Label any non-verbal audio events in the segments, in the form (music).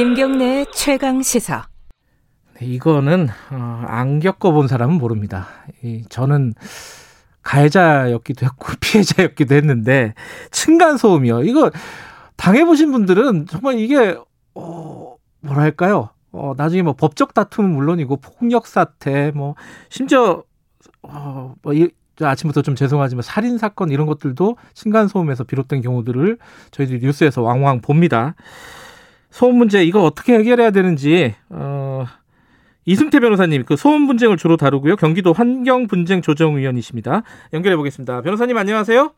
김경래 최강 시사. 네, 이거는 어, 안 겪어본 사람은 모릅니다. 이, 저는 가해자였기도 했고 (laughs) 피해자였기도 했는데 층간 소음이요. 이거 당해보신 분들은 정말 이게 어, 뭐랄까요? 어, 나중에 뭐 법적 다툼은 물론이고 폭력 사태, 뭐 심지어 어, 뭐 이, 아침부터 좀 죄송하지만 살인 사건 이런 것들도 층간 소음에서 비롯된 경우들을 저희들이 뉴스에서 왕왕 봅니다. 소음 문제 이거 어떻게 해결해야 되는지 어, 이승태 변호사님 그 소음 분쟁을 주로 다루고요. 경기도 환경 분쟁 조정위원이십니다. 연결해 보겠습니다. 변호사님 안녕하세요.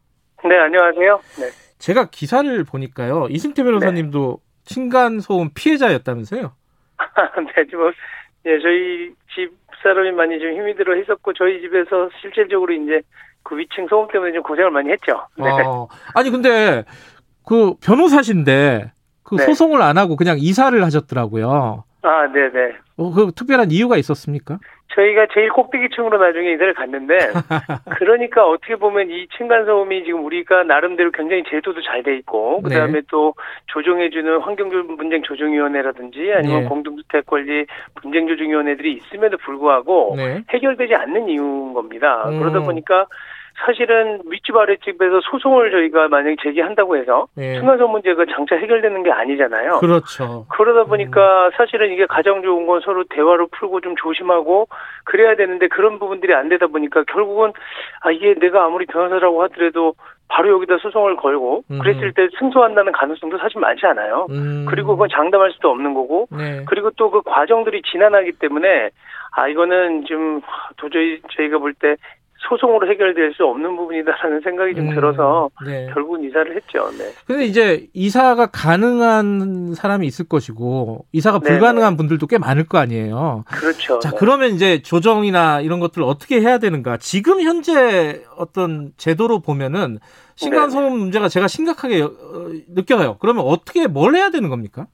네 안녕하세요. 네. 제가 기사를 보니까요. 이승태 변호사님도 네. 층간 소음 피해자였다면서요? (laughs) 네, 뭐, 예, 저희 집 사람이 많이 좀 힘이 들어 했었고 저희 집에서 실질적으로 이제 그 위층 소음 때문에 좀 고생을 많이 했죠. 네. 어, 아니 근데 그 변호사신데 그 네. 소송을 안 하고 그냥 이사를 하셨더라고요. 아, 네, 네. 어, 그 특별한 이유가 있었습니까? 저희가 제일 꼭대기층으로 나중에 이사를 갔는데 (laughs) 그러니까 어떻게 보면 이 층간소음이 지금 우리가 나름대로 굉장히 제도도 잘 돼 있고 네. 그다음에 네. 또 조정해주는 환경교 분쟁 조정위원회라든지 아니면 네. 공동주택 권리 분쟁 조정위원회들이 있음에도 불구하고 네. 해결되지 않는 이유인 겁니다. 음. 그러다 보니까 사실은 윗집 아랫집에서 소송을 저희가 만약에 제기한다고 해서 예. 층간소음 문제가 장차 해결되는 게 아니잖아요. 그렇죠. 그러다 보니까 음. 사실은 이게 가장 좋은 건 서로 대화로 풀고 좀 조심하고 그래야 되는데 그런 부분들이 안 되다 보니까 결국은 아 이게 내가 아무리 변호사라고 하더라도 바로 여기다 소송을 걸고 음. 그랬을 때 승소한다는 가능성도 사실 많지 않아요. 음. 그리고 그건 장담할 수도 없는 거고 네. 그리고 또 그 과정들이 지난하기 때문에 아 이거는 좀 도저히 저희가 볼 때 소송으로 해결될 수 없는 부분이다라는 생각이 좀 음, 들어서 네. 결국은 이사를 했죠. 네. 근데 이제 이사가 가능한 사람이 있을 것이고 이사가 네, 불가능한 네. 분들도 꽤 많을 거 아니에요. 그렇죠. 자, 네. 그러면 이제 조정이나 이런 것들을 어떻게 해야 되는가? 지금 현재 어떤 제도로 보면은 신간소음 문제가 제가 심각하게 어, 느껴요. 그러면 어떻게 뭘 해야 되는 겁니까?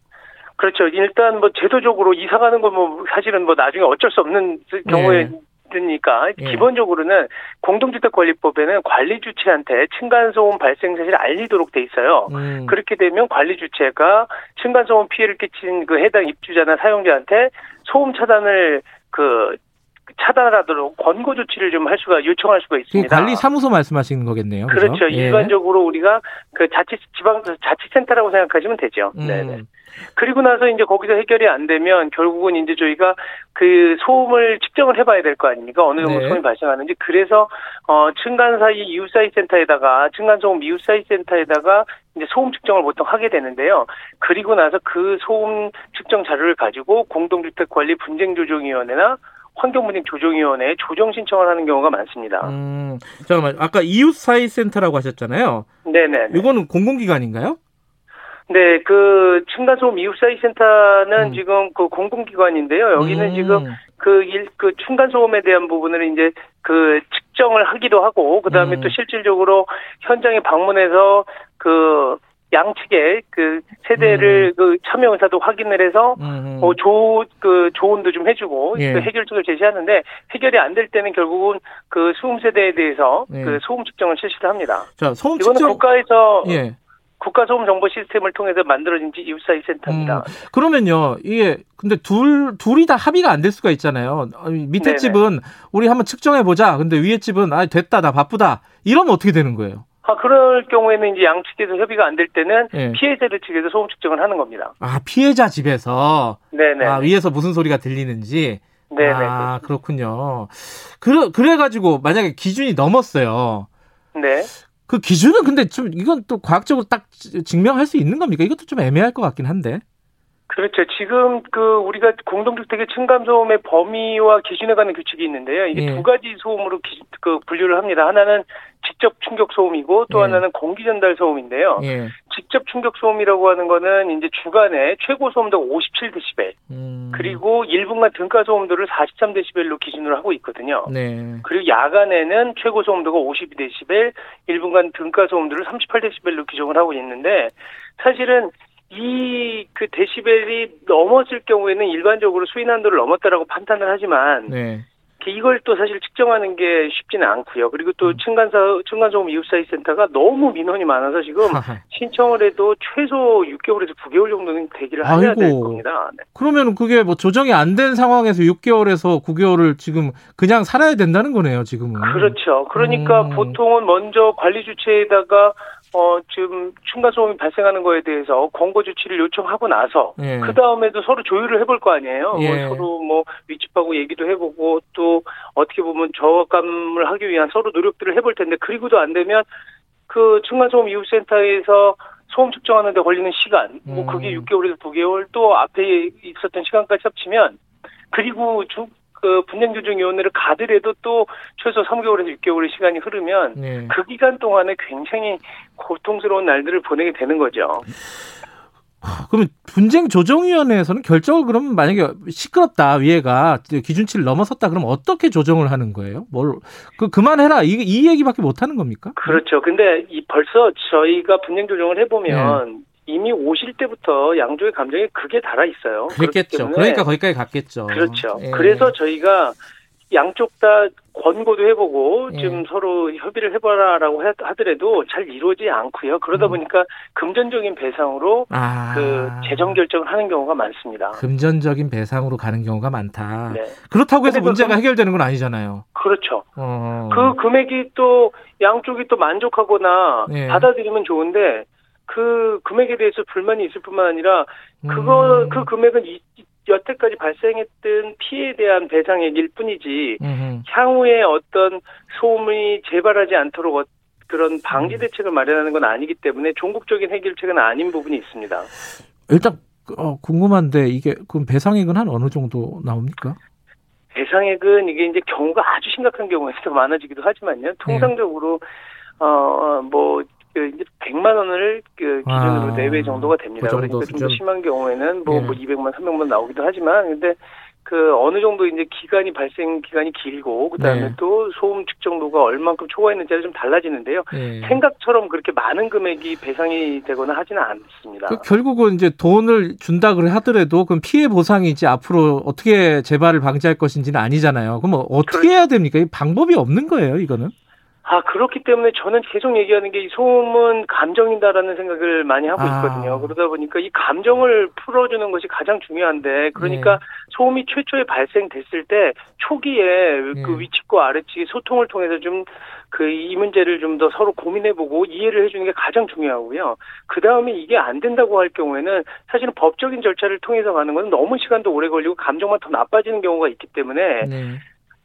그렇죠. 일단 뭐 제도적으로 이사 가는 건 뭐 사실은 뭐 나중에 어쩔 수 없는 경우에 네. 드니까 예. 기본적으로는 공동주택관리법에는 관리 주체한테 층간소음 발생 사실을 알리도록 돼 있어요. 음. 그렇게 되면 관리 주체가 층간소음 피해를 끼친 그 해당 입주자나 사용자한테 소음 차단을 그 차단하도록 권고 조치를 좀 할 수가 요청할 수가 있습니다. 관리 사무소 말씀하시는 거겠네요. 그렇죠. 그렇죠. 예. 일반적으로 우리가 그 자치 지방 자치센터라고 생각하시면 되죠. 음. 네네. 그리고 나서 이제 거기서 해결이 안 되면 결국은 이제 저희가 그 소음을 측정을 해봐야 될 거 아닙니까? 어느 정도 네. 소음이 발생하는지. 그래서 어 층간 사이 이웃 사이 센터에다가 층간 소음 이웃 사이 센터에다가 이제 소음 측정을 보통 하게 되는데요. 그리고 나서 그 소음 측정 자료를 가지고 공동주택 관리 분쟁 조정위원회나 환경분쟁 조정위원회에 조정 신청을 하는 경우가 많습니다. 음, 잠깐만 아까 이웃 사이 센터라고 하셨잖아요. 네네. 이거는 공공기관인가요? 네, 그 층간소음 이웃사이 센터는 음. 지금 그 공공기관인데요. 여기는 음. 지금 그 일, 그 층간소음에 대한 부분을 이제 그 측정을 하기도 하고, 그 다음에 음. 또 실질적으로 현장에 방문해서 그 양측의 그 세대를 음. 그 참여 의사도 확인을 해서 음. 어, 조, 그 조언도 좀 해주고 예. 그 해결책을 제시하는데 해결이 안 될 때는 결국은 그 소음 세대에 대해서 예. 그 소음 측정을 실시를 합니다. 자, 소음 측정 이거는 국가에서 예. 국가소음 정보 시스템을 통해서 만들어진 이웃사이 센터입니다. 음, 그러면요, 이게 근데 둘 둘이 다 합의가 안 될 수가 있잖아요. 밑에 네네. 집은 우리 한번 측정해 보자. 근데 위에 집은 아 됐다, 나 바쁘다. 이러면 어떻게 되는 거예요? 아, 그럴 경우에는 이제 양측에서 협의가 안 될 때는 네. 피해자들 측에서 소음 측정을 하는 겁니다. 아, 피해자 집에서 네네. 아, 위에서 무슨 소리가 들리는지. 네네. 아, 그렇군요. 그래 그래 가지고 만약에 기준이 넘었어요. 네. 그 기준은 근데 좀 이건 또 과학적으로 딱 증명할 수 있는 겁니까? 이것도 좀 애매할 것 같긴 한데. 그렇죠. 지금 그 우리가 공동주택의 층간 소음의 범위와 기준에 관한 규칙이 있는데요. 이게 예. 두 가지 소음으로 기, 그 분류를 합니다. 하나는 직접 충격 소음이고 또 예. 하나는 공기 전달 소음인데요. 예. 직접 충격 소음이라고 하는 거는 이제 주간에 최고 소음도가 57데시벨 음. 그리고 1분간 등가 소음도를 43데시벨로 기준으로 하고 있거든요. 네. 그리고 야간에는 최고 소음도가 52데시벨, 1분간 등가 소음도를 38데시벨로 규정을 하고 있는데 사실은 이 그 데시벨이 넘었을 경우에는 일반적으로 수인 한도를 넘었다라고 판단을 하지만 네. 이걸 또 사실 측정하는 게 쉽지는 않고요. 그리고 또 음. 층간사 층간소음 이웃사회 센터가 너무 민원이 많아서 지금 (laughs) 신청을 해도 최소 6개월에서 9개월 정도는 대기를 아이고, 해야 될 겁니다. 네. 그러면 그게 뭐 조정이 안 된 상황에서 6개월에서 9개월을 지금 그냥 살아야 된다는 거네요, 지금은. 그렇죠. 그러니까 음. 보통은 먼저 관리 주체에다가 어, 지금 층간소음이 발생하는 거에 대해서 권고 조치를 요청하고 나서 예. 그 다음에도 서로 조율을 해볼 거 아니에요. 뭐 예. 뭐 서로 뭐 위치하고 얘기도 해보고 또 어떻게 보면 저감을 하기 위한 서로 노력들을 해볼 텐데 그리고도 안 되면 그 층간소음 이웃센터에서 소음 측정하는데 걸리는 시간, 뭐 그게 6개월에서 음. 9개월 또 앞에 있었던 시간까지 합치면 그리고 주, 그 분쟁조정위원회를 가더라도 또 최소 3개월에서 6개월의 시간이 흐르면 네. 그 기간 동안에 굉장히 고통스러운 날들을 보내게 되는 거죠. 그러면 분쟁조정위원회에서는 결정을 그러면 만약에 시끄럽다 위에가 기준치를 넘어섰다 그러면 어떻게 조정을 하는 거예요? 뭘 그 그만해라 이, 이 얘기밖에 못 하는 겁니까? 그렇죠. 근데 이 벌써 저희가 분쟁조정을 해보면 네. 이미 오실 때부터 양쪽의 감정이 크게 달아 있어요. 그랬겠죠. 그러니까 거기까지 갔겠죠. 그렇죠. 예. 그래서 저희가 양쪽 다 권고도 해보고 예. 좀 서로 협의를 해봐라라고 하더라도 잘 이루어지지 않고요. 그러다 음. 보니까 금전적인 배상으로 아. 그 재정 결정을 하는 경우가 많습니다. 금전적인 배상으로 가는 경우가 많다. 네. 그렇다고 해서 문제가 그, 해결되는 건 아니잖아요. 그렇죠. 어. 그 금액이 또 양쪽이 또 만족하거나 예. 받아들이면 좋은데 그 금액에 대해서 불만이 있을 뿐만 아니라 그거 음. 그 금액은 이, 여태까지 발생했던 피해에 대한 배상액일 뿐이지 음흠. 향후에 어떤 소음이 재발하지 않도록 어, 그런 방지 음. 대책을 마련하는 건 아니기 때문에 종국적인 해결책은 아닌 부분이 있습니다. 일단 어, 궁금한데 이게 그럼 배상액은 한 어느 정도 나옵니까? 배상액은 이게 이제 경우가 아주 심각한 경우에서 (laughs) 많아지기도 하지만요. 통상적으로 네. 어뭐 그 이제 100만 원을 그 기준으로 아, 내외 정도가 됩니다. 그 정도 그러니까 좀 심한 경우에는 뭐, 예. 뭐 200만, 300만 나오기도 하지만 근데 그 어느 정도 이제 기간이 발생 기간이 길고 그다음에 네. 또 소음 측정도가 얼만큼 초과했는지가 좀 달라지는데요. 네. 생각처럼 그렇게 많은 금액이 배상이 되거나 하지는 않습니다. 그 결국은 이제 돈을 준다 그래 하더라도 그럼 피해 보상이지 앞으로 어떻게 재발을 방지할 것인지는 아니잖아요. 그럼 뭐 어떻게 그렇죠. 해야 됩니까? 방법이 없는 거예요, 이거는? 아, 그렇기 때문에 저는 계속 얘기하는 게 이 소음은 감정이다라는 생각을 많이 하고 아. 있거든요. 그러다 보니까 이 감정을 풀어주는 것이 가장 중요한데, 그러니까 네. 소음이 최초에 발생됐을 때 초기에 네. 그 위측과 아래측의 소통을 통해서 좀 그 이 문제를 좀 더 서로 고민해보고 이해를 해주는 게 가장 중요하고요. 그 다음에 이게 안 된다고 할 경우에는 사실은 법적인 절차를 통해서 가는 건 너무 시간도 오래 걸리고 감정만 더 나빠지는 경우가 있기 때문에 네.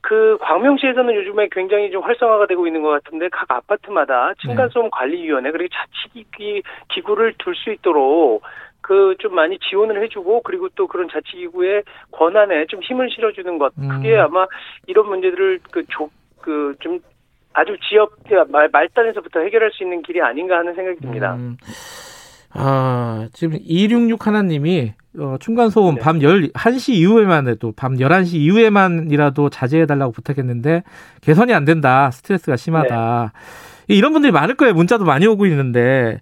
그 광명시에서는 요즘에 굉장히 좀 활성화가 되고 있는 것 같은데 각 아파트마다 층간소음 네. 관리위원회 그리고 자치기 기구를 둘 수 있도록 그 좀 많이 지원을 해주고 그리고 또 그런 자치기구의 권한에 좀 힘을 실어주는 것 그게 음. 아마 이런 문제들을 그그좀 아주 지역 말, 말단에서부터 해결할 수 있는 길이 아닌가 하는 생각이 듭니다. 음. 아 지금 266 하나님이 어, 층간소음 네. 밤 11시 이후에만 해도 밤 11시 이후에만이라도 자제해달라고 부탁했는데 개선이 안 된다. 스트레스가 심하다. 네. 이런 분들이 많을 거예요. 문자도 많이 오고 있는데.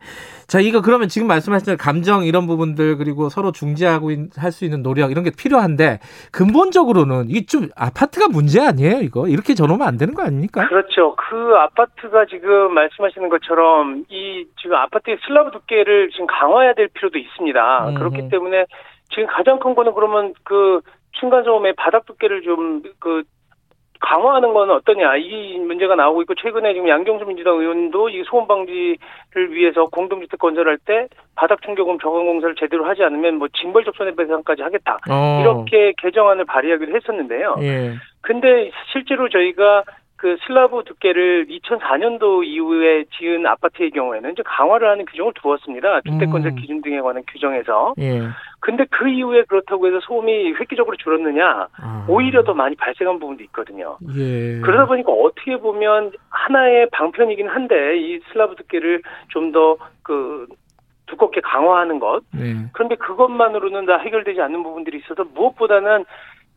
자, 이거 그러면 지금 말씀하신 감정 이런 부분들 그리고 서로 중재하고 할 수 있는 노력 이런 게 필요한데 근본적으로는 이게 좀 아파트가 문제 아니에요, 이거? 이렇게 전놓으면 안 되는 거 아닙니까? 그렇죠. 그 아파트가 지금 말씀하시는 것처럼 이 지금 아파트의 슬라브 두께를 지금 강화해야 될 필요도 있습니다. 음. 그렇기 때문에 지금 가장 큰 거는 그러면 그 층간소음의 바닥 두께를 좀 그 강화하는 건 어떠냐 이 문제가 나오고 있고 최근에 지금 양경수 민주당 의원도 이 소음 방지를 위해서 공동주택 건설할 때 바닥 충격음 저감 공사를 제대로 하지 않으면 뭐 징벌적 손해배상까지 하겠다 어. 이렇게 개정안을 발의하기도 했었는데요. 예. 근데 실제로 저희가 그 슬라브 두께를 2004년도 이후에 지은 아파트의 경우에는 이제 강화를 하는 규정을 두었습니다. 주택건설 음. 기준 등에 관한 규정에서. 예. 근데 그 이후에 그렇다고 해서 소음이 획기적으로 줄었느냐? 아. 오히려 더 많이 발생한 부분도 있거든요. 예. 그러다 보니까 어떻게 보면 하나의 방편이긴 한데 이 슬라브 두께를 좀 더그 두껍게 강화하는 것. 네. 그런데 그것만으로는 다 해결되지 않는 부분들이 있어서 무엇보다는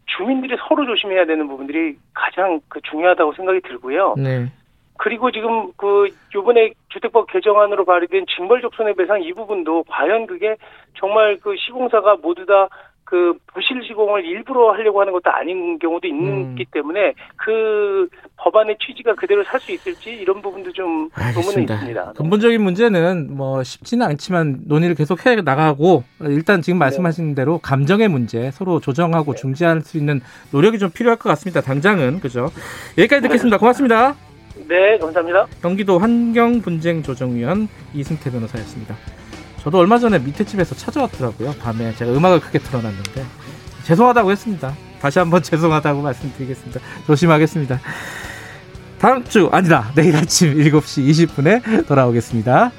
주민들이 서로 조심해야 되는 부분들이 가장 그 중요하다고 생각이 들고요. 네. 그리고 지금 그 요번에 주택법 개정안으로 발의된 징벌적 손해배상 이 부분도 과연 그게 정말 그 시공사가 모두 다 그 부실 시공을 일부러 하려고 하는 것도 아닌 경우도 있기 음. 때문에 그 법안의 취지가 그대로 살 수 있을지 이런 부분도 좀 의문이 있습니다. 근본적인 문제는 뭐 쉽지는 않지만 논의를 계속 해 나가고 일단 지금 네. 말씀하신 네. 대로 감정의 문제 서로 조정하고 네. 중재할 수 있는 노력이 좀 필요할 것 같습니다. 당장은 그죠? 여기까지 듣겠습니다. 고맙습니다. 네, 감사합니다. 경기도 환경분쟁조정위원 이승태 변호사였습니다. 저도 얼마 전에 밑에 집에서 찾아왔더라고요. 밤에 제가 음악을 크게 틀어놨는데 죄송하다고 했습니다. 다시 한번 (laughs) 죄송하다고 말씀드리겠습니다. 조심하겠습니다. 다음 주 아니다. 내일 아침 7시 20분에 돌아오겠습니다.